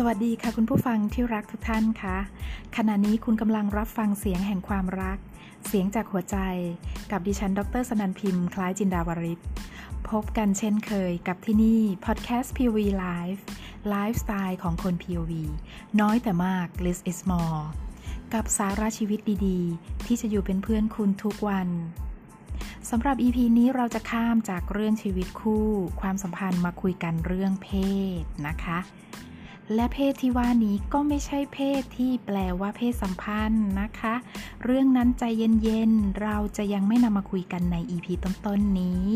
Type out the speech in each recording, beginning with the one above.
สวัสดีค่ะคุณผู้ฟังที่รักทุกท่านคะขณะนี้คุณกำลังรับฟังเสียงแห่งความรัก เสียงจากหัวใจ กับดิฉัน ดรสนันพิมพ์คล้ายจินดาวริศพบกันเช่นเคยกับที่นี่พอดแคสต์ POV Live ไลฟ์สไตล์ของคน POV น้อยแต่มาก less is more กับสาระชีวิตดีๆ ที่จะอยู่เป็นเพื่อนคุณทุกวันสำหรับ EP นี้เราจะข้ามจากเรื่องชีวิตคู่ ความสัมพันธ์มาคุยกันเรื่องเพศนะคะ และเพศที่ว่านี้ก็ไม่ใช่เพศที่แปลว่าเพศสัมพันธ์นะคะ เรื่องนั้นใจเย็นๆ เราจะยังไม่นำมาคุยกันใน EP ต้นๆนนี้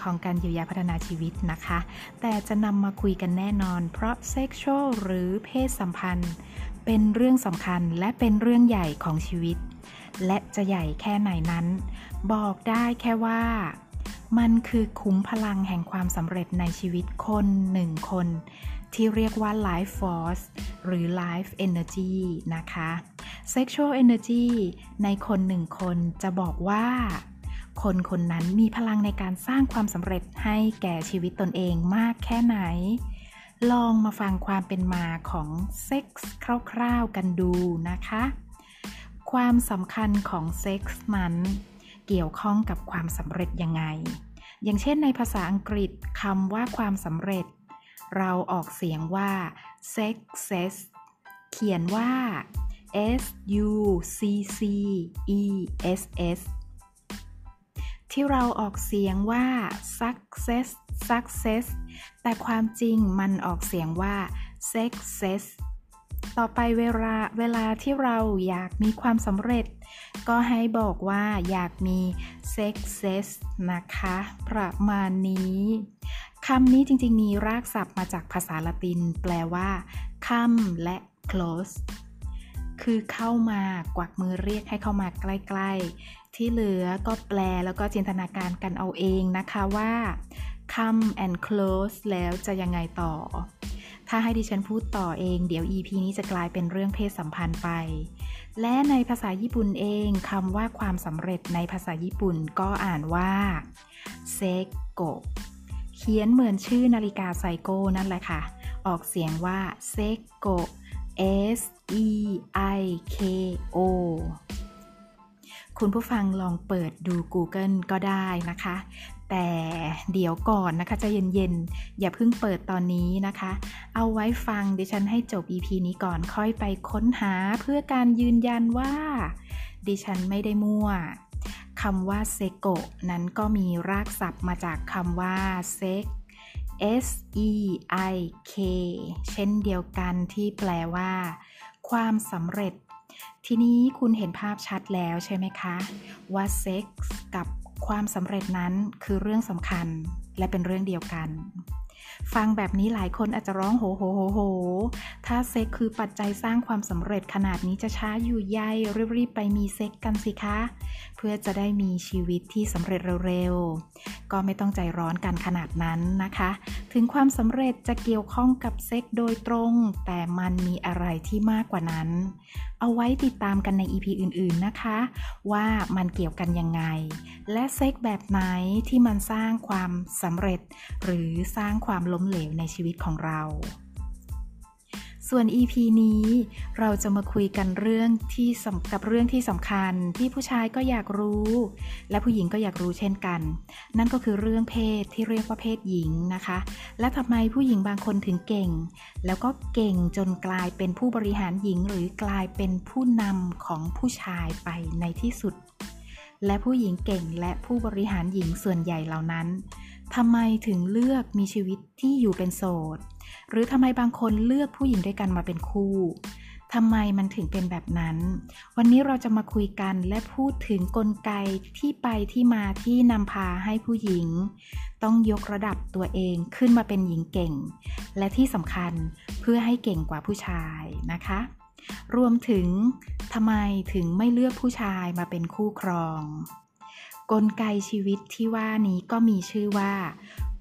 ของการเยียวยาพัฒนาชีวิตนะคะ แต่จะนำมาคุยกันแน่นอน เพราะเซ็กชวลหรือเพศสัมพันธ์ เป็นเรื่องสำคัญและเป็นเรื่องใหญ่ของชีวิต และจะใหญ่แค่ไหนนั้น บอกได้แค่ว่า มันคือคุ้มพลังแห่งความสำเร็จในชีวิตคนหนึ่งคน ที่เรียกว่า life force หรือ life energy นะคะ sexual energy ในคนหนึ่งคนจะบอกว่า คนคนนั้นมีพลังในการสร้างความสำเร็จให้แก่ชีวิตตนเองมากแค่ไหน ลองมาฟังความเป็นมาของเซ็กส์คร่าวๆกันดูนะคะ ความสำคัญของเซ็กส์นั้นเกี่ยวข้องกับความสำเร็จยังไง อย่างเช่นในภาษาอังกฤษคำว่าความสำเร็จ เราออกเสียงว่า success เขียนว่า s u c c e s s ที่เราออกเสียงว่า success success แต่ความจริงมันออกเสียงว่า success ต่อไปเวลาเวลาที่เราอยากมีความสำเร็จ ก็ให้บอกว่าอยากมี success นะคะ ประมาณนี้ คำนี้จริงๆ มีรากศัพท์มาจากภาษาละติน แปลว่า come และ close คือเข้ามากวักมือเรียกให้เข้ามาใกล้ ๆ ที่เหลือก็แปลแล้วก็จินตนาการกันเอาเองนะคะว่า come and close แล้วจะยังไงต่อ ถ้าให้ดิฉันพูดต่อเอง เดี๋ยว EP นี้จะกลายเป็นเรื่องเพศสัมพันธ์ไป และในภาษาญี่ปุ่นเองคำว่าความสำเร็จในภาษาญี่ปุ่นก็อ่านว่าเซโก เขียนเหมือนชื่อนาฬิกาไซโก้นั่นแหละค่ะ ออกเสียงว่าเซโก S E I K O คุณผู้ฟังลองเปิดดู Google ก็ได้นะคะ แต่เดี๋ยวก่อนนะคะ จะเย็นๆ อย่าเพิ่งเปิดตอนนี้นะคะ เอาไว้ฟังดิฉันให้จบ EP นี้ก่อนค่อยไปค้นหาเพื่อการยืนยันว่า ดิฉันไม่ได้มั่ว คำว่าเซโกนั้นก็มีรากศัพท์มาจากคำว่าเซ็ก S E I K เช่นเดียวกันที่แปลว่า ความสำเร็จ ทีนี้คุณเห็นภาพชัดแล้วใช่ไหมคะ ว่าเซ็กส์กับความสำเร็จนั้นคือเรื่องสำคัญและเป็นเรื่องเดียวกัน ฟังแบบนี้หลายคนอาจจะร้องโหโหโหโห ถ้าเซ็กคือปัจจัยสร้างความสำเร็จขนาดนี้จะช้าอยู่ใยรีบๆไปมีเซ็กกันสิคะ พื่อจะได้มีชีวิตที่สำเร็จเร็วๆ ก็ไม่ต้องใจร้อนกันขนาดนั้นนะคะ ถึงความสำเร็จจะเกี่ยวข้องกับเซ็กโดยตรง แต่มันมีอะไรที่มากกว่านั้น เอาไว้ติดตามกันใน EP อื่นๆนะคะ ว่ามันเกี่ยวกันยังไง และเซ็กแบบไหนที่มันสร้างความสำเร็จ หรือสร้างความล้มเหลวในชีวิตของเรา ส่วน EP นี้เราจะมาคุยกันเรื่องที่กับเรื่องที่สำคัญที่ผู้ชายก็อยากรู้ และผู้หญิงก็อยากรู้เช่นกัน นั่นก็คือเรื่องเพศที่เรียกว่าเพศหญิงนะคะ และทำไมผู้หญิงบางคนถึงเก่ง แล้วก็เก่งจนกลายเป็นผู้บริหารหญิง หรือกลายเป็นผู้นำของผู้ชายไปในที่สุด และผู้หญิงเก่งและผู้บริหารหญิงส่วนใหญ่เหล่านั้นทำไมถึงเลือกมีชีวิตที่อยู่เป็นโสด หรือทำไมบางคนเลือกผู้หญิงด้วยกันมาเป็นคู่ทำไมมันถึงเป็นแบบนั้น วันนี้เราจะมาคุยกันและพูดถึงกลไกที่ไปที่มาที่นำพาให้ผู้หญิง ต้องยกระดับตัวเองขึ้นมาเป็นหญิงเก่ง และที่สำคัญเพื่อให้เก่งกว่าผู้ชายนะคะ รวมถึงทำไมถึงไม่เลือกผู้ชายมาเป็นคู่ครอง กลไกชีวิตที่ว่านี้ก็มีชื่อว่า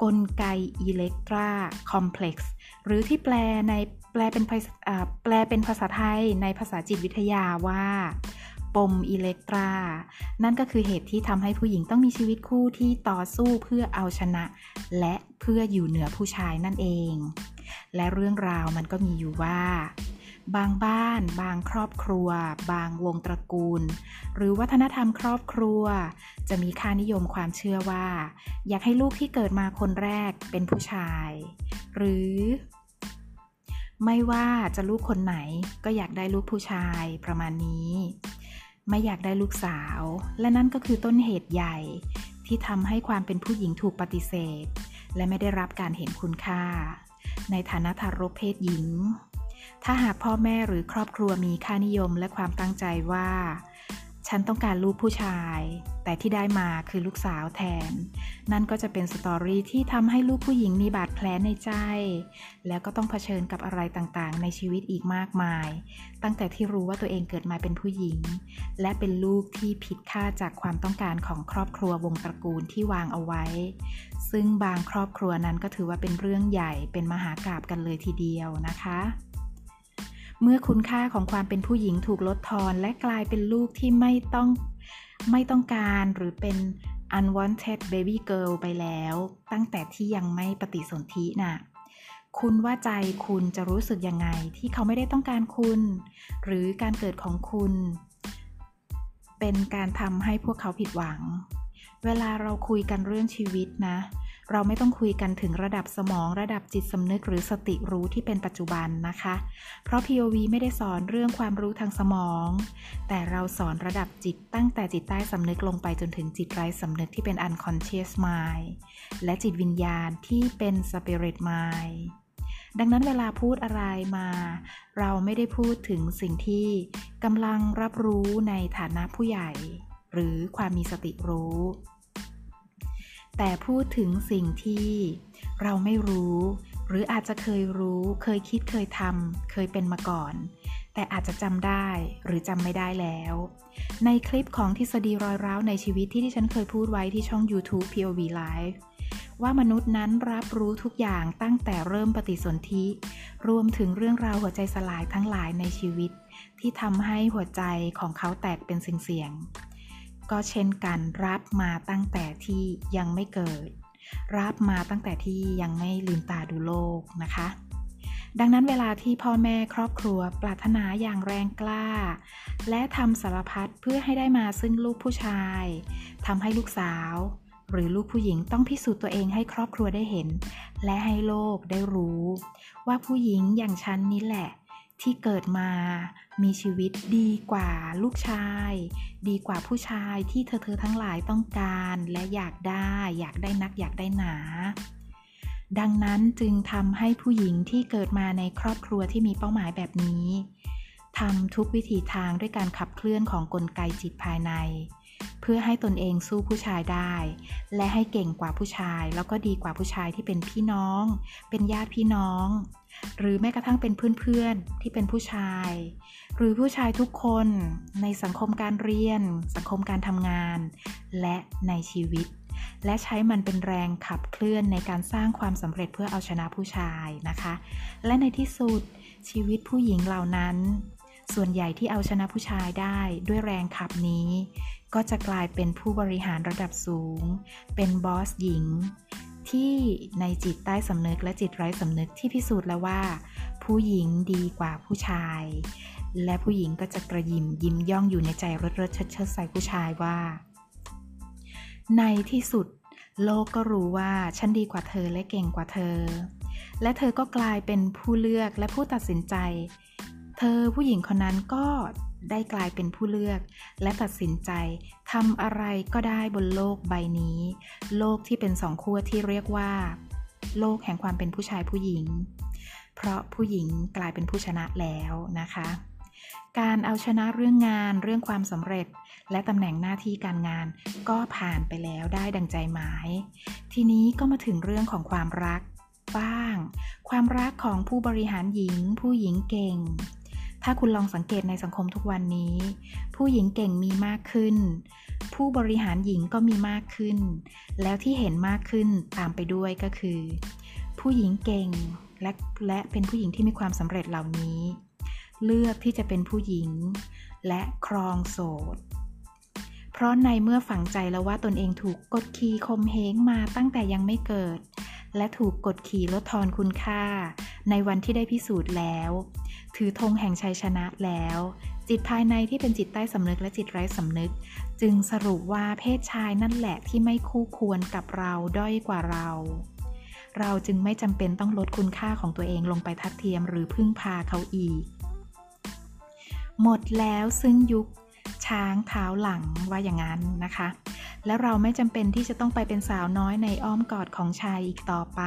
กลไกอิเล็กตราคอมเพล็กซ์ หรือที่แปลในแปลเป็นแปลเป็นภาษาไทยในภาษาจิตวิทยาว่าปมอิเล็กตรา นั่นก็คือเหตุที่ทำให้ผู้หญิงต้องมีชีวิตคู่ที่ต่อสู้เพื่อเอาชนะ และเพื่ออยู่เหนือผู้ชายนั่นเอง และเรื่องราวมันก็มีอยู่ว่า บางบ้าน บางครอบครัว บางวงตระกูล หรือวัฒนธรรมครอบครัว จะมีค่านิยมความเชื่อว่า อยากให้ลูกที่เกิดมาคนแรกเป็นผู้ชาย หรือ ไม่ว่าจะลูกคนไหนก็อยากได้ลูกผู้ชายประมาณนี้ ไม่อยากได้ลูกสาว และนั่นก็คือต้นเหตุใหญ่ที่ทำให้ความเป็นผู้หญิงถูกปฏิเสธ และไม่ได้รับการเห็นคุณค่า ในฐานะทารกเพศหญิง ถ้าหากพ่อแม่หรือครอบครัวมีค่านิยมและความตั้งใจว่า ฉันต้องการลูกผู้ชาย แต่ที่ได้มาคือลูกสาวแทน นั่นก็จะเป็นสตอรี่ที่ทำให้ลูกผู้หญิงมีบาดแผลในใจ แล้วก็ต้องเผชิญกับอะไรต่างๆ ในชีวิตอีกมากมาย ตั้งแต่ที่รู้ว่าตัวเองเกิดมาเป็นผู้หญิง และเป็นลูกที่ผิดค่าจากความต้องการของครอบครัววงตระกูลที่วางเอาไว้ ซึ่งบางครอบครัวนั้นก็ถือว่าเป็นเรื่องใหญ่เป็นมหากราบกันเลยทีเดียวนะคะ เมื่อคุณค่าของความเป็นผู้หญิงถูกลดทอนและกลายเป็นลูกที่ไม่ต้องไม่ต้องการหรือเป็น unwanted baby girl ไปแล้ว ตั้งแต่ที่ยังไม่ปฏิสนธินะ่ะคุณว่าใจคุณจะรู้สึกยังไงที่เขาไม่ได้ต้องการคุณ หรือการเกิดของคุณ เป็นการทำให้พวกเขาผิดหวัง เวลาเราคุยกันเรื่องชีวิตนะ เราไม่ต้องคุยกันถึงระดับสมองระดับจิตสำนึกหรือสติรู้ที่เป็นปัจจุบันนะคะ เพราะ POV ไม่ได้สอนเรื่องความรู้ทางสมอง แต่เราสอนระดับจิตตั้งแต่จิตใต้สำนึกลงไปจนถึงจิตไร้สำนึกที่เป็น unconscious mind และจิตวิญญาณที่เป็น spirit mind ดังนั้นเวลาพูดอะไรมา เราไม่ได้พูดถึงสิ่งที่กำลังรับรู้ในฐานะผู้ใหญ่ หรือความมีสติรู้ แต่พูดถึงสิ่งที่เราไม่รู้ หรืออาจจะเคยรู้ เคยคิดเคยทำเคยเป็นมาก่อน แต่อาจจะจำได้หรือจำไม่ได้แล้ว ในคลิปของทฤษฎีรอยร้าวในชีวิตที่ที่ฉันเคยพูดไว้ที่ช่อง YouTube POV Live ว่ามนุษย์นั้นรับรู้ทุกอย่างตั้งแต่เริ่มปฏิสนธิ รวมถึงเรื่องราวหัวใจสลายทั้งหลายในชีวิต ที่ทำให้หัวใจของเขาแตกเป็นเสียงๆ ก็เช่นกันรับมาตั้งแต่ที่ยังไม่เกิด รับมาตั้งแต่ที่ยังไม่ลืมตาดูโลกนะคะ ดังนั้นเวลาที่พ่อแม่ครอบครัวปรารถนาอย่างแรงกล้า และทำสารพัดเพื่อให้ได้มาซึ่งลูกผู้ชายทำให้ลูกสาว หรือลูกผู้หญิงต้องพิสูจน์ตัวเองให้ครอบครัวได้เห็น และให้โลกได้รู้ ว่าผู้หญิงอย่างฉันนี้แหละ ที่เกิดมามีชีวิตดีกว่าลูกชาย ดีกว่าผู้ชายที่เธอเธอทั้งหลายต้องการและอยากได้ อยากได้นักอยากได้หนา ดังนั้นจึงทำให้ผู้หญิงที่เกิดมาในครอบครัวที่มีเป้าหมายแบบนี้ทำทุกวิถีทางด้วยการขับเคลื่อนของกลไกจิตภายใน เพื่อให้ตนเองสู้ผู้ชายได้ และให้เก่งกว่าผู้ชาย แล้วก็ดีกว่าผู้ชายที่เป็นพี่น้อง เป็นญาติพี่น้อง หรือแม้กระทั่งเป็นเพื่อนๆที่เป็นผู้ชาย หรือผู้ชายทุกคนในสังคมการเรียน สังคมการทำงาน และในชีวิต และใช้มันเป็นแรงขับเคลื่อนในการสร้างความสำเร็จเพื่อเอาชนะผู้ชายนะคะ และในที่สุดชีวิตผู้หญิงเหล่านั้นส่วนใหญ่ที่เอาชนะผู้ชายได้ด้วยแรงขับนี้ ก็จะกลายเป็นผู้บริหารระดับสูง เป็นบอสหญิง ที่ในจิตใต้สำนึกและจิตไร้สำนึกที่พิสูจน์แล้วว่า ผู้หญิงดีกว่าผู้ชาย และผู้หญิงก็จะกระยิมยิ้มย่องอยู่ในใจรดรดเชิดเชิดใส่ผู้ชายว่า ในที่สุด โลกก็รู้ว่าฉันดีกว่าเธอและเก่งกว่าเธอ และเธอก็กลายเป็นผู้เลือกและผู้ตัดสินใจ เธอผู้หญิงคนนั้นก็ ได้กลายเป็นผู้เลือก และตัดสินใจทำอะไรก็ได้บนโลกใบนี้ โลกที่เป็นสองขั้วที่เรียกว่า โลกแห่งความเป็นผู้ชายผู้หญิง เพราะผู้หญิงกลายเป็นผู้ชนะแล้วนะคะ การเอาชนะเรื่องงานเรื่องความสำเร็จ และตำแหน่งหน้าที่การงานก็ผ่านไปแล้วได้ดังใจหมาย ทีนี้ก็มาถึงเรื่องของความรักบ้าง ความรักของผู้บริหารหญิง ผู้หญิงเก่ง ถ้าคุณลองสังเกตในสังคมทุกวันนี้ ผู้หญิงเก่งมีมากขึ้น ผู้บริหารหญิงก็มีมากขึ้น แล้วที่เห็นมากขึ้นตามไปด้วยก็คือ ผู้หญิงเก่งและและเป็นผู้หญิงที่มีความสำเร็จเหล่านี้ เลือกที่จะเป็นผู้หญิง และครองโสดเพราะในเมื่อฝังใจแล้วว่าตนเองถูกกดขี่ข่มเหงมาตั้งแต่ยังไม่เกิด และถูกกดขี่ลดทอนคุณค่า ในวันที่ได้พิสูจน์แล้ว ถือธงแห่งชัยชนะแล้ว จิตภายในที่เป็นจิตใต้สำนึกและจิตไร้สำนึก จึงสรุปว่าเพศชายนั่นแหละที่ไม่คู่ควรกับเราด้อยกว่าเรา เราจึงไม่จำเป็นต้องลดคุณค่าของตัวเองลงไปทัดเทียมหรือพึ่งพาเขาอีก หมดแล้วซึ่งยุคช้างเท้าหลังว่าอย่างนั้นนะคะ และเราไม่จำเป็นที่จะต้องไปเป็นสาวน้อยในอ้อมกอดของชายอีกต่อไป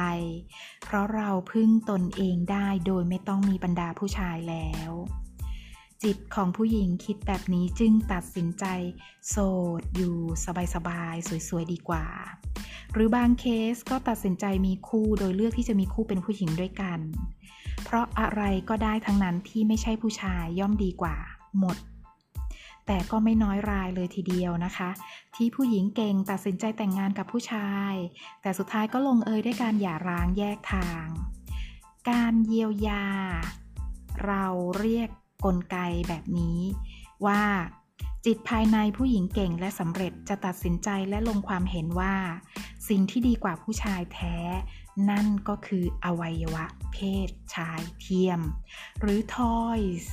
เพราะเราพึ่งตนเองได้โดยไม่ต้องมีบรรดาผู้ชายแล้ว จิตของผู้หญิงคิดแบบนี้จึงตัดสินใจ โสดอยู่สบายๆสวยๆดีกว่า หรือบางเคสก็ตัดสินใจมีคู่โดยเลือกที่จะมีคู่เป็นผู้หญิงด้วยกัน เพราะอะไรก็ได้ทั้งนั้นที่ไม่ใช่ผู้ชายย่อมดีกว่า หมด แต่ก็ไม่น้อยรายเลยทีเดียวนะคะ ที่ผู้หญิงเก่งตัดสินใจแต่งงานกับผู้ชาย แต่สุดท้ายก็ลงเอยด้วยการหย่าร้างแยกทาง การเยียวยา เราเรียกกลไกแบบนี้ ว่า จิตภายในผู้หญิงเก่งและสำเร็จจะตัดสินใจและลงความเห็นว่า สิ่งที่ดีกว่าผู้ชายแท้ นั่นก็คืออวัยวะเพศชายเทียม หรือ toys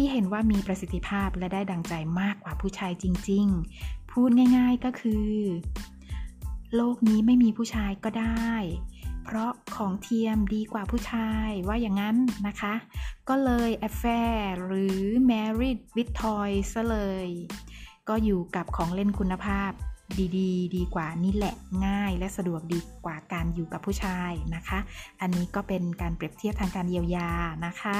ที่เห็นว่ามีประสิทธิภาพและได้ดังใจมากกว่าผู้ชายจริง ๆ พูดง่าย ๆก็คือ โลกนี้ไม่มีผู้ชายก็ได้ เพราะของเทียมดีกว่าผู้ชายว่าอย่างนั้นนะคะ ก็เลย affair หรือ married with toy ซะเลย ก็อยู่กับของเล่นคุณภาพดีๆดีกว่านี่แหละง่ายและสะดวกดีกว่าการอยู่กับผู้ชายนะคะ อันนี้ก็เป็นการเปรียบเทียบทางการเยียวยานะคะ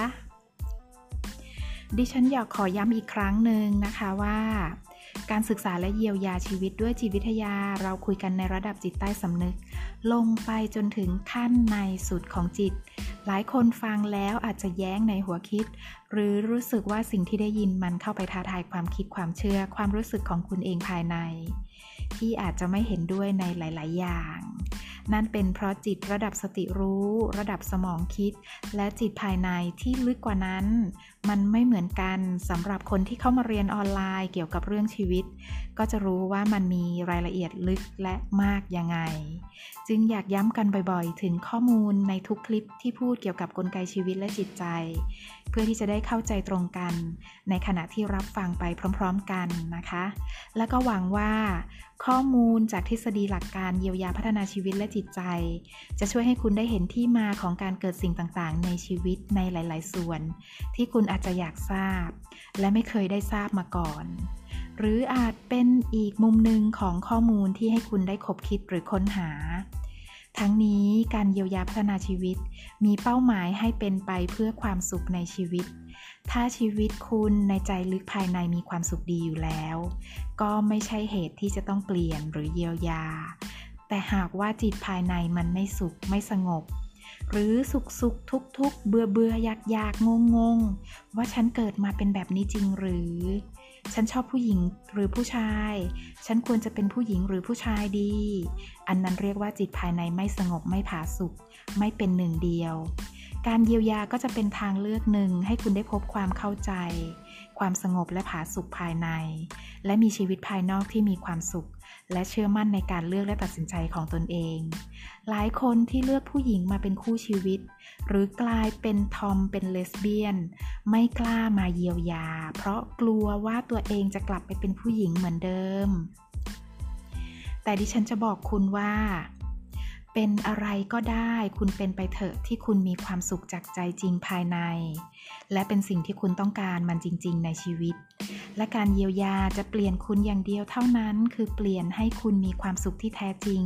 ดิฉันอยากขอย้ำอีกครั้งหนึ่งนะคะว่าการศึกษาและเยียวยาชีวิตด้วยจิตวิทยา เราคุยกันในระดับจิตใต้สำนึก ลงไปจนถึงขั้นในสุดของจิต หลายคนฟังแล้วอาจจะแย้งในหัวคิด หรือรู้สึกว่าสิ่งที่ได้ยินมันเข้าไปท้าทายความคิดความเชื่อ ความรู้สึกของคุณเองภายใน ที่อาจจะไม่เห็นด้วยในหลาย ๆ อย่าง นั่นเป็นเพราะจิตระดับสติรู้ ระดับสมองคิด และจิตภายในที่ลึกกว่านั้น มันไม่เหมือนกันสำหรับคนที่เข้ามาเรียนออนไลน์เกี่ยวกับเรื่องชีวิต ก็จะรู้ว่ามันมีรายละเอียดลึกและมากยังไง จึงอยากย้ำกันบ่อยๆ ถึงข้อมูลในทุกคลิปที่พูดเกี่ยวกับกลไกชีวิตและจิตใจ เพื่อที่จะได้เข้าใจตรงกัน ในขณะที่รับฟังไปพร้อมๆกันนะคะ และก็หวังว่า ข้อมูลจากทฤษฎีหลักการเยียวยาพัฒนาชีวิตและจิตใจ จะช่วยให้คุณได้เห็นที่มาของการเกิดสิ่งต่างๆ ในชีวิตในหลาย ๆ ส่วน ที่คุณอาจจะอยากทราบ และไม่เคยได้ทราบมาก่อนหรืออาจเป็นอีกมุมหนึ่งของข้อมูลที่ให้คุณได้คบคิดหรือค้นหา ทั้งนี้การเยียวยาพัฒนาชีวิต มีเป้าหมายให้เป็นไปเพื่อความสุขในชีวิต ถ้าชีวิตคุณในใจลึกภายในมีความสุขดีอยู่แล้ว ก็ไม่ใช่เหตุที่จะต้องเปลี่ยนหรือเยียวยา แต่หากว่าจิตภายในมันไม่สุขไม่สงบ หรือสุขสุขทุกทุกเบื่อเบื่ออยากอยากงงงว่าฉันเกิดมาเป็นแบบนี้จริงหรือ ฉันชอบผู้หญิงหรือผู้ชาย ฉันควรจะเป็นผู้หญิงหรือผู้ชายดี อันนั้นเรียกว่าจิตภายในไม่สงบไม่ผาสุขไม่เป็นหนึ่งเดียว การเยียวยาก็จะเป็นทางเลือกหนึ่งให้คุณได้พบความเข้าใจ ความสงบและผาสุขภายใน และมีชีวิตภายนอกที่มีความสุข และเชื่อมั่นในการเลือกและตัดสินใจของตนเอง หลายคนที่เลือกผู้หญิงมาเป็นคู่ชีวิต หรือกลายเป็นทอมเป็นเลสเบี้ยน ไม่กล้ามาเยียวยา เพราะกลัวว่าตัวเองจะกลับไปเป็นผู้หญิงเหมือนเดิม แต่ดิฉันจะบอกคุณว่าเป็นอะไรก็ได้ คุณเป็นไปเถอะที่คุณมีความสุขจากใจจริงภายใน และเป็นสิ่งที่คุณต้องการมันจริง ๆ ในชีวิต และการเยียวยาจะเปลี่ยนคุณอย่างเดียวเท่านั้น คือเปลี่ยนให้คุณมีความสุขที่แท้จริง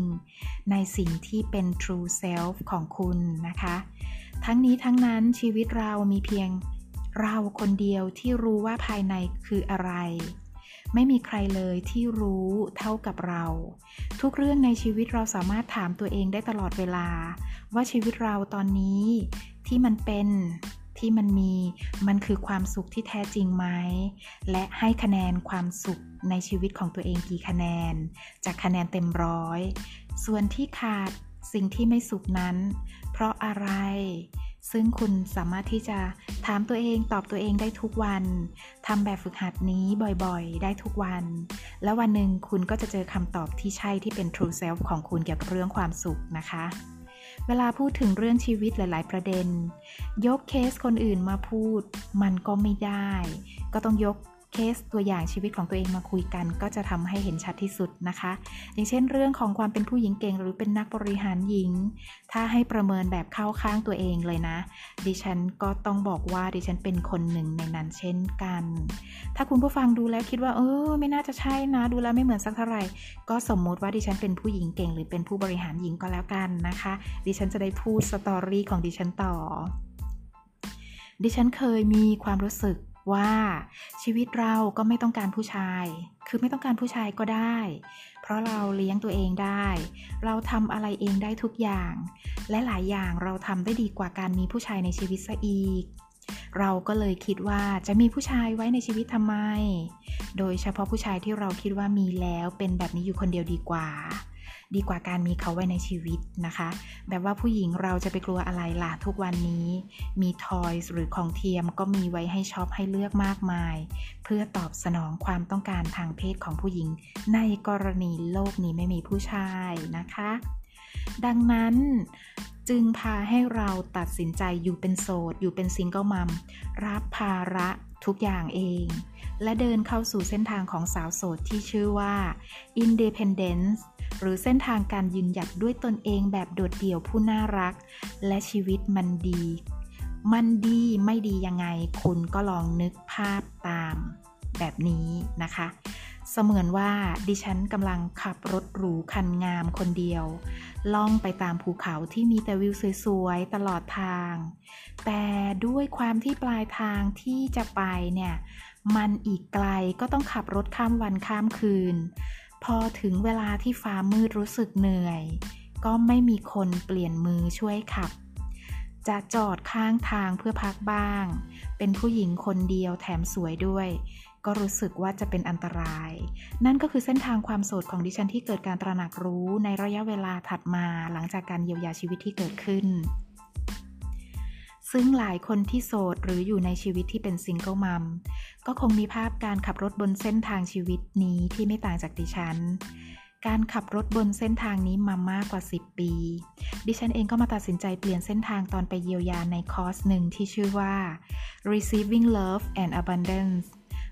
ในสิ่งที่เป็น true self ของคุณนะคะ ทั้งนี้ทั้งนั้นชีวิตเรามีเพียงเราคนเดียวที่รู้ว่าภายในคืออะไร ไม่มีใครเลยที่รู้เท่ากับเรา ทุกเรื่องในชีวิตเราสามารถถามตัวเองได้ตลอดเวลา ว่าชีวิตเราตอนนี้ที่มันเป็น ที่มันมี มันคือความสุขที่แท้จริงไหม และให้คะแนนความสุขในชีวิตของตัวเองกี่คะแนน จากคะแนนเต็มร้อย ส่วนที่ขาดสิ่งที่ไม่สุขนั้น เพราะอะไร ซึ่งคุณสามารถที่จะถามตัวเองตอบตัวเองได้ทุกวันทำแบบฝึกหัดนี้บ่อยๆ ได้ทุกวัน แล้ววันหนึ่งคุณก็จะเจอคำตอบที่ใช่ที่เป็น true self ของคุณเกี่ยวกับเรื่องความสุขนะคะ เวลาพูดถึงเรื่องชีวิตหลาย ๆ ประเด็น ยกเคสคนอื่นมาพูด มันก็ไม่ได้ ก็ต้องยก เคสตัวอย่างชีวิตของตัวเองมาคุยกัน ก็จะทำให้เห็นชัดที่สุดนะคะ อย่างเช่น เรื่องของความเป็นผู้หญิงเก่งหรือเป็นนักบริหารหญิง ถ้าให้ประเมินแบบเข้าข้างตัวเองเลยนะ ดิฉันก็ต้องบอกว่าดิฉันเป็นคนหนึ่งในนั้นเช่นกัน ถ้าคุณผู้ฟังดูแล้วคิดว่าเออ ไม่น่าจะใช่นะ ดูแล้วไม่เหมือนสักเท่าไหร่ ก็สมมติว่าดิฉันเป็นผู้หญิงเก่ง หรือเป็นผู้บริหารหญิงก็แล้วกันนะคะ ดิฉันจะได้พูดสตอรี่ของดิฉันต่อ ดิฉันเคยมีความรู้สึก ว่าชีวิตเราก็ไม่ต้องการผู้ชาย คือไม่ต้องการผู้ชายก็ได้ เพราะเราเลี้ยงตัวเองได้ เราทำอะไรเองได้ทุกอย่าง และหลายอย่างเราทำได้ดีกว่าการมีผู้ชายในชีวิตซะอีก เราก็เลยคิดว่าจะมีผู้ชายไว้ในชีวิตทำไม โดยเฉพาะผู้ชายที่เราคิดว่ามีแล้วเป็นแบบนี้อยู่คนเดียวดีกว่า ดีกว่าการมีเขาไว้ในชีวิตนะคะ แบบว่าผู้หญิงเราจะไปกลัวอะไรล่ะทุกวันนี้ มีทอยส์หรือของเทียมก็มีไว้ให้ช็อปให้เลือกมากมาย เพื่อตอบสนองความต้องการทางเพศของผู้หญิง ในกรณีโลกนี้ไม่มีผู้ชายนะคะ ดังนั้นจึงพาให้เราตัดสินใจอยู่เป็นโสด อยู่เป็นซิงเกิลมัมรับภาระทุกอย่างเอง และเดินเข้าสู่เส้นทางของสาวโสดที่ชื่อว่า Independence หรือเส้นทางการยืนหยัดด้วยตนเองแบบโดดเดี่ยวผู้น่ารัก และชีวิตมันดี มันดีไม่ดียังไง คุณก็ลองนึกภาพตามแบบนี้นะคะ เสมือนว่าดิฉันกำลังขับรถหรูคันงามคนเดียว ล่องไปตามภูเขาที่มีแต่วิวสวยๆ ตลอดทาง แต่ด้วยความที่ปลายทางที่จะไปเนี่ย มันอีกไกลก็ต้องขับรถข้ามวันข้ามคืน พอถึงเวลาที่ฟ้ามืดรู้สึกเหนื่อย ก็ไม่มีคนเปลี่ยนมือช่วยขับ จะจอดข้างทางเพื่อพักบ้าง เป็นผู้หญิงคนเดียวแถมสวยด้วยก็รู้สึกว่าจะเป็นอันตราย นั่นก็คือเส้นทางความโสดของดิฉันที่เกิดการตระหนักรู้ในระยะเวลาถัดมาหลังจากการเยียวยาชีวิตที่เกิดขึ้น ซึ่งหลายคนที่โสดหรืออยู่ในชีวิตที่เป็น single mom ก็คงมีภาพการขับรถบนเส้นทางชีวิตนี้ที่ไม่ต่างจากดิฉัน การขับรถบนเส้นทางนี้มามากกว่า 10 ปี ดิฉันเองก็มาตัดสินใจเปลี่ยนเส้นทางตอนไปเยียวยาในคอร์สหนึ่งที่ชื่อว่า receiving love and abundance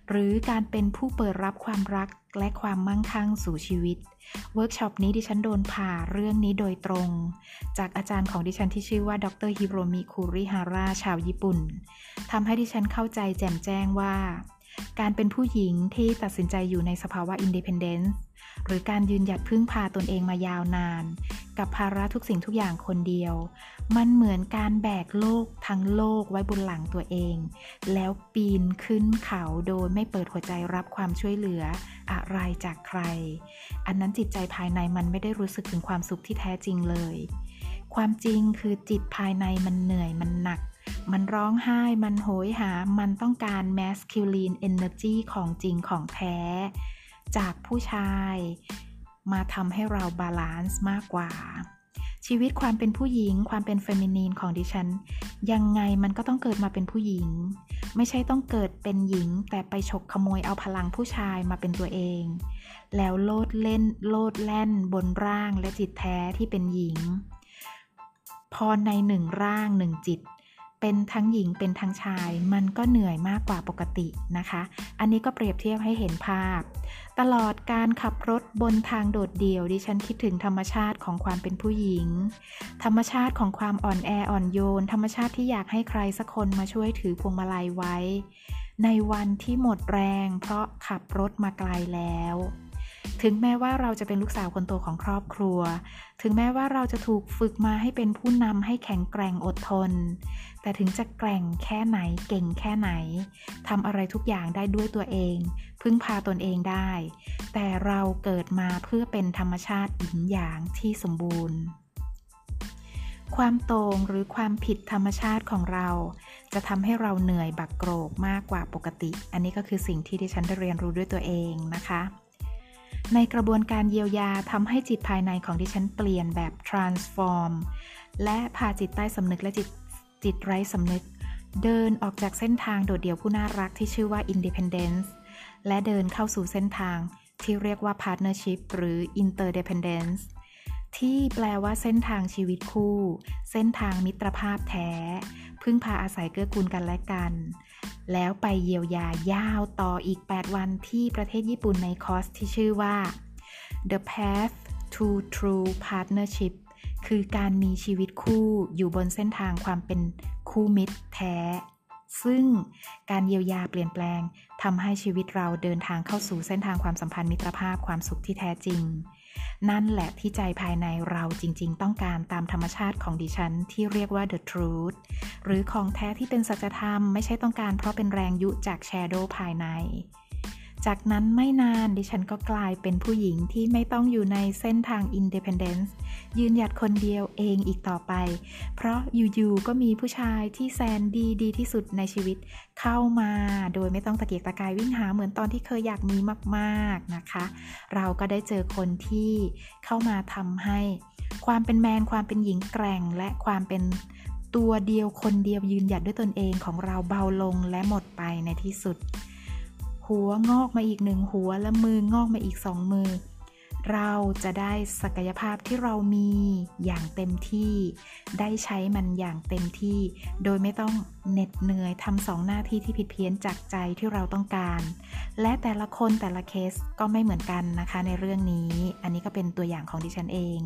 หรือการเป็นผู้เปิดรับความรัก และความมั่งคั่งสู่ชีวิต เวิร์กช็อปนี้ดิฉันโดนผ่าเรื่องนี้โดยตรง จากอาจารย์ของดิฉันที่ชื่อว่า ดรฮิโรมิคุริฮาร่าชาวญี่ปุ่นทำให้ดิฉันเข้าใจแจ่มแจ้งว่า การเป็นผู้หญิงที่ตัดสินใจอยู่ในสภาวะ independence หรือการยืนหยัดพึ่งพาตนเองมายาวนาน กับภาระทุกสิ่งทุกอย่างคนเดียว มันเหมือนการแบกโลกทั้งโลกไว้บนหลังตัวเอง แล้วปีนขึ้นเขาโดยไม่เปิดหัวใจรับความช่วยเหลืออะไรจากใคร อันนั้นจิตใจภายในมันไม่ได้รู้สึกถึงความสุขที่แท้จริงเลย ความจริงคือจิตภายในมันเหนื่อยมันหนักมันร้องไห้ มันโหยหา มันต้องการ masculine energy ของจริงของแท้ จากผู้ชาย มาทำให้เรา balance มากกว่า ชีวิตความเป็นผู้หญิง ความเป็น feminine ของดิฉัน ยังไงมันก็ต้องเกิดมาเป็นผู้หญิง ไม่ใช่ต้องเกิดเป็นหญิง แต่ไปฉกขโมยเอาพลังผู้ชายมาเป็นตัวเอง แล้วโลดเล่นโลดแล่นบนร่างและจิตแท้ที่เป็นหญิง พอในหนึ่งร่างหนึ่งจิต เป็นทั้งหญิงเป็นทั้งชาย มันก็เหนื่อยมากกว่าปกตินะคะ อันนี้ก็เปรียบเทียบให้เห็นภาพ ตลอดการขับรถบนทางโดดเดี่ยวดิฉันคิดถึงธรรมชาติของความเป็นผู้หญิง ธรรมชาติของความอ่อนแออ่อนโยน ธรรมชาติที่อยากให้ใครสักคนมาช่วยถือพวงมาลัยไว้ ในวันที่หมดแรงเพราะขับรถมาไกลแล้วถึงแม้ว่าเราจะเป็นลูกสาวคนโตของครอบครัว ถึงแม้ว่าเราจะถูกฝึกมาให้เป็นผู้นำให้แข็งแกร่งอดทน แต่ถึงจะแกร่งแค่ไหนเก่งแค่ไหนทำอะไรทุกอย่างได้ด้วยตัวเอง พึ่งพาตนเองได้ แต่เราเกิดมาเพื่อเป็นธรรมชาติหญิงหยางที่สมบูรณ์ ความโตงหรือความผิดธรรมชาติของเรา จะทำให้เราเหนื่อยบักโกรกมากกว่าปกติ อันนี้ก็คือสิ่งที่ดิฉันได้เรียนรู้ด้วยตัวเองนะคะในกระบวนการเยียวยาทำให้จิตภายในของดิฉันเปลี่ยนแบบ transform และพาจิตใต้สำนึกและจิต จิตไร้สำนึก เดินออกจากเส้นทางโดดเดี่ยวผู้น่ารักที่ชื่อว่า independence และเดินเข้าสู่เส้นทางที่เรียกว่า partnership หรือ interdependence ที่แปลว่าเส้นทางชีวิตคู่ เส้นทางมิตรภาพแท้ พึ่งพาอาศัยเกื้อกูลกันและกัน แล้วไปเยียวยายาวต่ออีก 8 วันที่ประเทศญี่ปุ่นในคอร์สที่ชื่อว่า The Path to True Partnership คือการมีชีวิตคู่อยู่บนเส้นทางความเป็นคู่มิตรแท้ ซึ่งการเยียวยาเปลี่ยนแปลงทำให้ชีวิตเราเดินทางเข้าสู่เส้นทางความสัมพันธ์มิตรภาพความสุขที่แท้จริง นั่นแหละที่ใจภายในเราจริง ๆ ต้องการตามธรรมชาติของดิฉันที่เรียกว่า the truth หรือของแท้ที่เป็นสัจธรรมไม่ใช่ต้องการเพราะเป็นแรงยุจากแชโดว์ภายใน จากนั้นไม่นานดิฉันก็กลายเป็นผู้หญิงที่ไม่ต้องอยู่ในเส้นทาง Independence ยืนหยัดคนเดียวเองอีกต่อไป เพราะอยู่ๆก็มีผู้ชายที่แสนดีดีที่สุดในชีวิตเข้ามาโดยไม่ต้องตะเกียกตะกายวิ่งหาเหมือนตอนที่เคยอยากมีมากๆนะคะ เราก็ได้เจอคนที่เข้ามาทำให้ความเป็นแมนความเป็นหญิงแกร่งและความเป็นตัวเดียวคนเดียวยืนหยัดด้วยตนเองของเราเบาลงและหมดไปในที่สุด หัวงอกมาอีกหนึ่งหัวและมืองอกมาอีกสองมือ เราจะได้ศักยภาพที่เรามีอย่างเต็มที่ ได้ใช้มันอย่างเต็มที่ โดยไม่ต้องเหน็ดเหนื่อยทำสองหน้าที่ที่ผิดเพี้ยนจากใจที่เราต้องการ และแต่ละคนแต่ละเคสก็ไม่เหมือนกันนะคะในเรื่องนี้ อันนี้ก็เป็นตัวอย่างของดิฉันเอง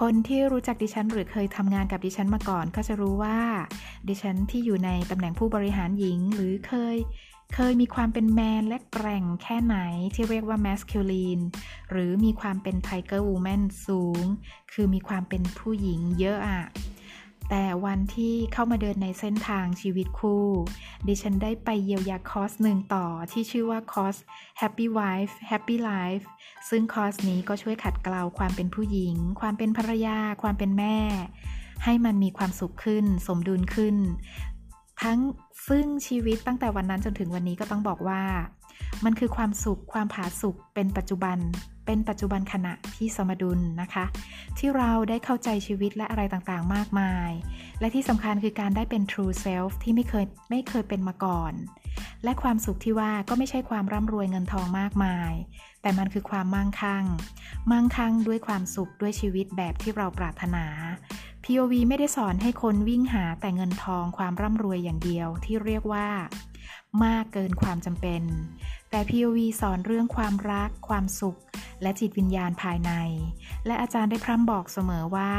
คนที่รู้จักดิฉันหรือเคยทำงานกับดิฉันมาก่อน ก็จะรู้ว่า ดิฉันที่อยู่ในตำแหน่งผู้บริหารหญิง หรือเคย เคยมีความเป็นแมนและแกร่งแค่ไหนที่เรียกว่า masculine หรือมีความเป็น tiger woman สูง คือมีความเป็นผู้หญิงเยอะอะ แต่วันที่เข้ามาเดินในเส้นทางชีวิตคู่ ดิฉันได้ไปเยียวยาคอร์สหนึ่งต่อที่ชื่อว่าคอร์ส Happy Wife Happy Life ซึ่งคอร์สนี้ก็ช่วยขัดเกลาความเป็นผู้หญิง ความเป็นภรรยา ความเป็นแม่ ให้มันมีความสุขขึ้น สมดุลขึ้น ทั้งซึ่งชีวิตตั้งแต่วันนั้นจนถึงวันนี้ก็ต้องบอกว่า มันคือความสุขความผาสุกเป็นปัจจุบัน เป็นปัจจุบันขณะที่สมดุลนะคะ ที่เราได้เข้าใจชีวิตและอะไรต่างๆ มากมาย และที่สำคัญคือการได้เป็น true self ที่ไม่เคยไม่เคยเป็นมาก่อน และความสุขที่ว่าก็ไม่ใช่ความร่ำรวยเงินทองมากมาย แต่มันคือความมั่งคั่ง มั่งคั่งด้วยความสุขด้วยชีวิตแบบที่เราปรารถนา POV ไม่ได้สอนให้คนวิ่งหาแต่เงินทองความร่ำรวยอย่างเดียวที่เรียกว่ามากเกินความจำเป็น แต่ POV สอนเรื่องความรัก ความสุข และจิตวิญญาณภายใน และอาจารย์ได้พร่ำบอกเสมอว่า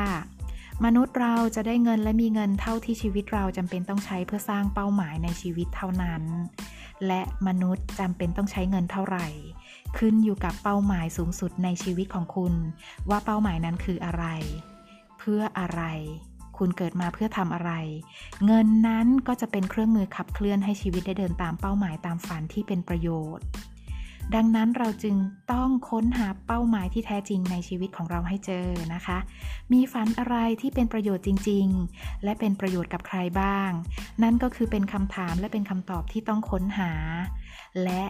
มนุษย์เราจะได้เงินและมีเงินเท่าที่ชีวิตเราจำเป็นต้องใช้เพื่อสร้างเป้าหมายในชีวิตเท่านั้น และมนุษย์จำเป็นต้องใช้เงินเท่าไหร่ ขึ้นอยู่กับเป้าหมายสูงสุดในชีวิตของคุณ ว่าเป้าหมายนั้นคืออะไร เพื่ออะไร คุณเกิดมาเพื่อทำอะไร เงินนั้นก็จะเป็นเครื่องมือขับเคลื่อนให้ชีวิตได้เดินตามเป้าหมายตามฝันที่เป็นประโยชน์ ดังนั้นเราจึงต้องค้นหาเป้าหมายที่แท้จริงในชีวิตของเราให้เจอนะคะ มีฝันอะไรที่เป็นประโยชน์จริง ๆ และเป็นประโยชน์กับใครบ้าง นั่นก็คือเป็นคำถามและเป็นคำตอบที่ต้องค้นหา และ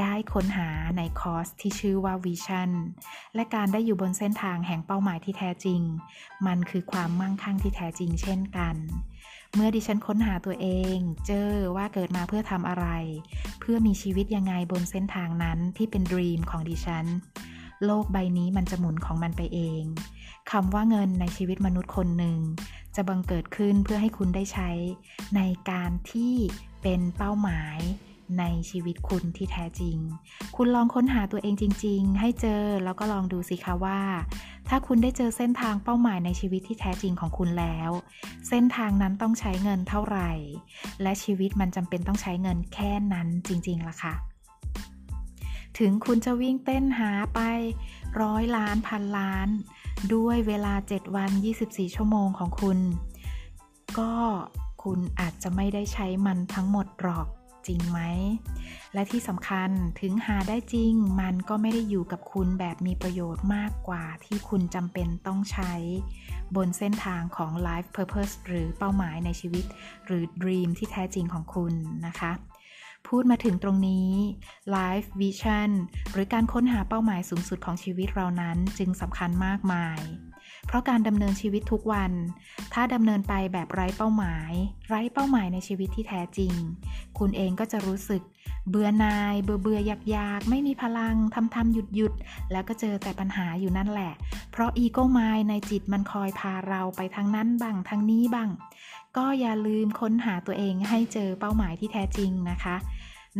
ได้ค้นหาในคอร์สที่ชื่อว่าวิชั่นและการได้อยู่บนเส้นทางแห่งเป้าหมายที่แท้จริง มันคือความมั่งคั่งที่แท้จริงเช่นกัน เมื่อดิฉันค้นหาตัวเอง เจอว่าเกิดมาเพื่อทำอะไร เพื่อมีชีวิตยังไงบนเส้นทางนั้นที่เป็นดรีมของดิฉัน โลกใบนี้มันจะหมุนของมันไปเองคำว่าเงินในชีวิตมนุษย์คนหนึ่ง จะบังเกิดขึ้นเพื่อให้คุณได้ใช้ ในการที่เป็นเป้าหมาย ในชีวิตคุณที่แท้จริง คุณลองค้นหาตัวเองจริง ๆ ให้เจอแล้วก็ลองดูสิคะว่า ถ้าคุณได้เจอเส้นทางเป้าหมายในชีวิตที่แท้จริงของคุณแล้ว เส้นทางนั้นต้องใช้เงินเท่าไหร่ และชีวิตมันจำเป็นต้องใช้เงินแค่นั้นจริงๆล่ะค่ะถึงคุณจะวิ่งเต้นหาไปร้อยล้านพันล้าน ด้วยเวลา 7 วัน 24 ชั่วโมงของคุณ ก็คุณอาจจะไม่ได้ใช้มันทั้งหมดหรอก จริงไหม และที่สำคัญถึงหาได้จริง มันก็ไม่ได้อยู่กับคุณแบบมีประโยชน์มากกว่าที่คุณจำเป็นต้องใช้ บนเส้นทางของ life purpose หรือเป้าหมายในชีวิต หรือ dream ที่แท้จริงของคุณนะคะพูดมาถึงตรงนี้ life vision หรือการค้นหาเป้าหมายสูงสุดของชีวิตเรานั้นจึงสำคัญมากมาย เพราะการดำเนินชีวิตทุกวัน ถ้าดำเนินไปแบบไร้เป้าหมาย ไร้เป้าหมายในชีวิตที่แท้จริง คุณเองก็จะรู้สึก เบื่อนาย เบื่อเบื่ออยากอยากไม่มีพลังทำทำหยุดหยุดแล้วก็เจอแต่ปัญหาอยู่นั่นแหละ เพราะอีโก้ไมในจิตมันคอยพาเราไปทางนั้นบ้างทางนี้บ้าง ก็อย่าลืมค้นหาตัวเองให้เจอเป้าหมายที่แท้จริงนะคะ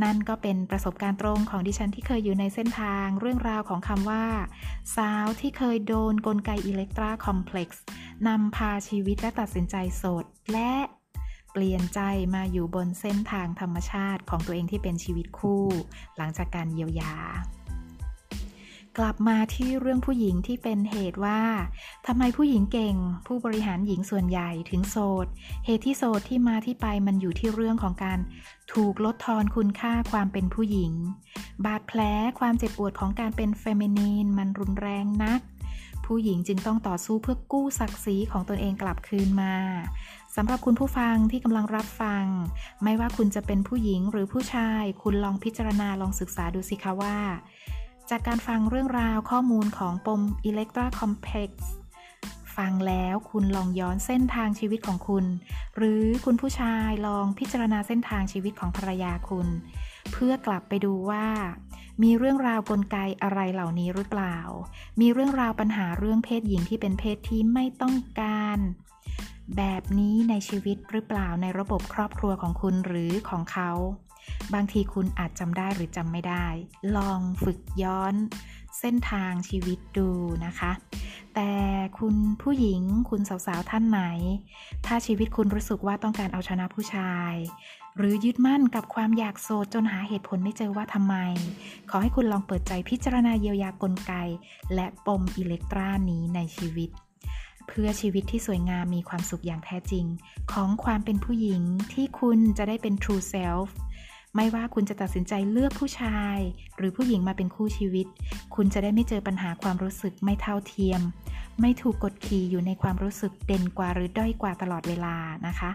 นั่นก็เป็นประสบการณ์ตรงของดิฉันที่เคยอยู่ในเส้นทางเรื่องราวของคำว่า สาวที่เคยโดนกลไกอิเล็กตราคอมเพล็กซ์นำพาชีวิตและตัดสินใจโสด และเปลี่ยนใจมาอยู่บนเส้นทางธรรมชาติของตัวเองที่เป็นชีวิตคู่ หลังจากการเยียวยา กลับมาที่เรื่องผู้หญิงที่เป็นเหตุว่าทำไมผู้หญิงเก่ง ผู้บริหารหญิงส่วนใหญ่ถึงโสด เหตุที่โสดที่มาที่ไปมันอยู่ที่เรื่องของการถูกลดทอนคุณค่าความเป็นผู้หญิง บาดแผลความเจ็บปวดของการเป็นเฟมินีนมันรุนแรงนัก ผู้หญิงจึงต้องต่อสู้เพื่อกู้ศักดิ์ศรีของตนเองกลับคืนมาสำหรับคุณผู้ฟังที่กำลังรับฟัง ไม่ว่าคุณจะเป็นผู้หญิงหรือผู้ชาย คุณลองพิจารณาลองศึกษาดูสิคะว่า จากการฟังเรื่องราวข้อมูลของปมอิเล็กตราคอมเพล็กซ์ฟังแล้วคุณลองย้อนเส้นทางชีวิตของคุณ หรือคุณผู้ชายลองพิจารณาเส้นทางชีวิตของภรรยาคุณ เพื่อกลับไปดูว่า มีเรื่องราวกลไกอะไรเหล่านี้หรือเปล่า มีเรื่องราวปัญหาเรื่องเพศหญิงที่เป็นเพศที่ไม่ต้องการ แบบนี้ในชีวิตหรือเปล่าในระบบครอบครัวของคุณหรือของเขา บางทีคุณอาจจำได้หรือจำไม่ได้ ลองฝึกย้อนเส้นทางชีวิตดูนะคะ แต่คุณผู้หญิงคุณสาวๆท่านไหน ถ้าชีวิตคุณรู้สึกว่าต้องการเอาชนะผู้ชาย หรือยึดมั่นกับความอยากโสดจนหาเหตุผลไม่เจอว่าทำไม ขอให้คุณลองเปิดใจพิจารณาเยียวยากลไก และปมอิเล็กตรานี้ในชีวิตเพื่อชีวิตที่สวยงามมีความสุขอย่างแท้จริง ของความเป็นผู้หญิงที่คุณจะได้เป็น true self ไม่ว่าคุณจะตัดสินใจเลือกผู้ชาย หรือผู้หญิงมาเป็นคู่ชีวิต คุณจะได้ไม่เจอปัญหาความรู้สึกไม่เท่าเทียม ไม่ถูกกดขี่อยู่ในความรู้สึกเด่นกว่าหรือด้อยกว่าตลอดเวลานะคะ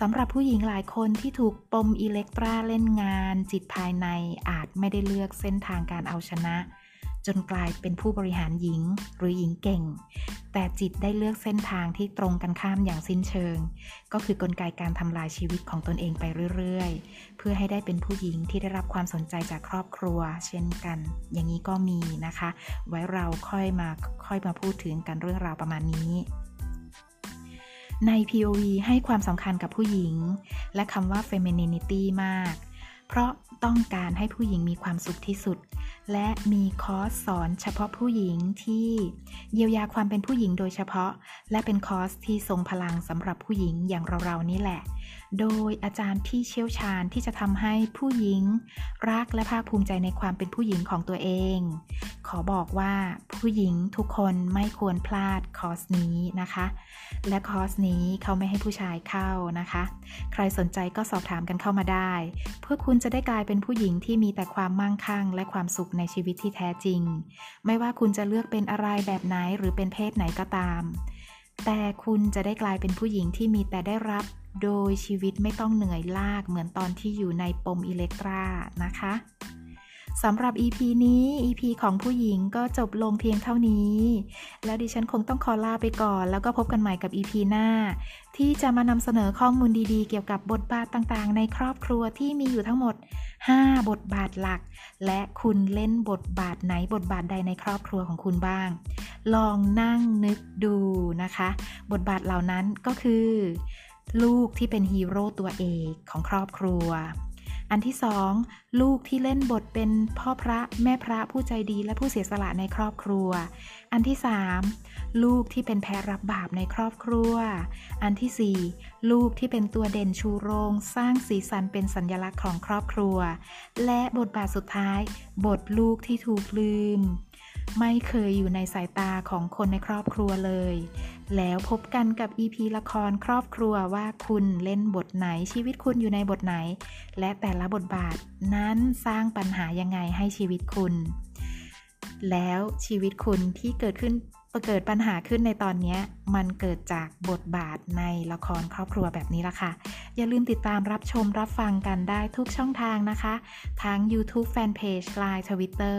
สำหรับผู้หญิงหลายคนที่ถูกปมอิเล็กตราเล่นงาน จิตภายในอาจไม่ได้เลือกเส้นทางการเอาชนะ จนกลายเป็นผู้บริหารหญิงหรือหญิงเก่ง แต่จิตได้เลือกเส้นทางที่ตรงกันข้ามอย่างสิ้นเชิง ก็คือกลไกการทำลายชีวิตของตนเองไปเรื่อยๆ เพื่อให้ได้เป็นผู้หญิงที่ได้รับความสนใจจากครอบครัว เช่นกัน อย่างนี้ก็มีนะคะ ไว้เราค่อยมาค่อยมาพูดถึงกันเรื่องราวประมาณนี้ใน POV ให้ความสำคัญกับผู้หญิง และคำว่า femininity มาก เพราะต้องการให้ผู้หญิงมีความสุขที่สุด และมีคอร์สสอนเฉพาะผู้หญิงที่เยียวยาความเป็นผู้หญิงโดยเฉพาะ และเป็นคอร์สที่ทรงพลังสำหรับผู้หญิงอย่างเราๆนี่แหละ โดยอาจารย์ที่เชี่ยวชาญที่จะทำให้ผู้หญิง รักและภาคภูมิใจในความเป็นผู้หญิงของตัวเอง ขอบอกว่าผู้หญิงทุกคนไม่ควรพลาดคอร์สนี้นะคะ และคอร์สนี้เขาไม่ให้ผู้ชายเข้านะคะ ใครสนใจก็สอบถามกันเข้ามาได้ เพื่อคุณจะได้กลายเป็นผู้หญิงที่มีแต่ความมั่งคั่ง และความสุขในชีวิตที่แท้จริง ไม่ว่าคุณจะเลือกเป็นอะไรแบบไหนหรือเป็นเพศไหนก็ตามแต่คุณจะได้กลายเป็นผู้หญิงที่มีแต่ได้รับ โดยชีวิตไม่ต้องเหนื่อยลากเหมือนตอนที่อยู่ในปมอิเล็กตรานะคะสำหรับ EP นี้ EP ของผู้หญิงก็จบลงเพียงเท่านี้ แล้วดิฉันคงต้องขอลาไปก่อน แล้วก็พบกันใหม่กับ EP หน้า ที่จะมานำเสนอข้อมูลดีๆ เกี่ยวกับบทบาทต่างๆ ในครอบครัวที่มีอยู่ทั้งหมด 5 บทบาทหลัก และคุณเล่นบทบาทไหนบทบาทใดในครอบครัวของคุณบ้าง ลองนั่งนึกดูนะคะ บทบาทเหล่านั้นก็คือ ลูกที่เป็นฮีโร่ตัวเอกของครอบครัว อันที่สองลูกที่เล่นบทเป็นพ่อพระแม่พระผู้ใจดีและผู้เสียสละในครอบครัว อันที่สามลูกที่เป็นแพ้รับบาปในครอบครัว อันที่สี่ลูกที่เป็นตัวเด่นชูโรง สร้างสีสันเป็นสัญญลักษณ์ของครอบครัว และบทบาทสุดท้าย บทลูกที่ถูกลืม ไม่เคยอยู่ในสายตาของคนในครอบครัวเลย แล้วพบกันกับ EP ละครครอบครัวว่าคุณเล่นบทไหนชีวิตคุณอยู่ในบทไหน และแต่ละบทบาทนั้นสร้างปัญหายังไงให้ชีวิตคุณ แล้วชีวิตคุณที่เกิดขึ้น เกิดปัญหาขึ้นในตอนนี้มันเกิดจากบทบาทในละครครอบครัวแบบนี้ละค่ะ อย่าลืมติดตามรับชมรับฟังกันได้ทุกช่องทางนะคะ ทั้ง YouTube Fanpage Line Twitter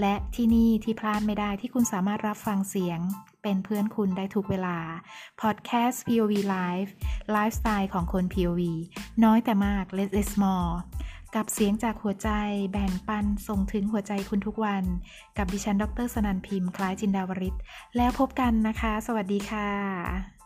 และที่นี่ที่พลาดไม่ได้ที่คุณสามารถรับฟังเสียง เป็นเพื่อนคุณได้ทุกเวลา Podcast POV Live ไลฟ์สไตล์ของคน POV น้อยแต่มาก less is more กับเสียงจากหัวใจแบ่งปันส่งถึงหัวใจคุณทุกวัน กับดิฉัน ดรสนันพิมพ์ คล้ายจินดาวริศแล้วพบกันนะคะ สวัสดีค่ะ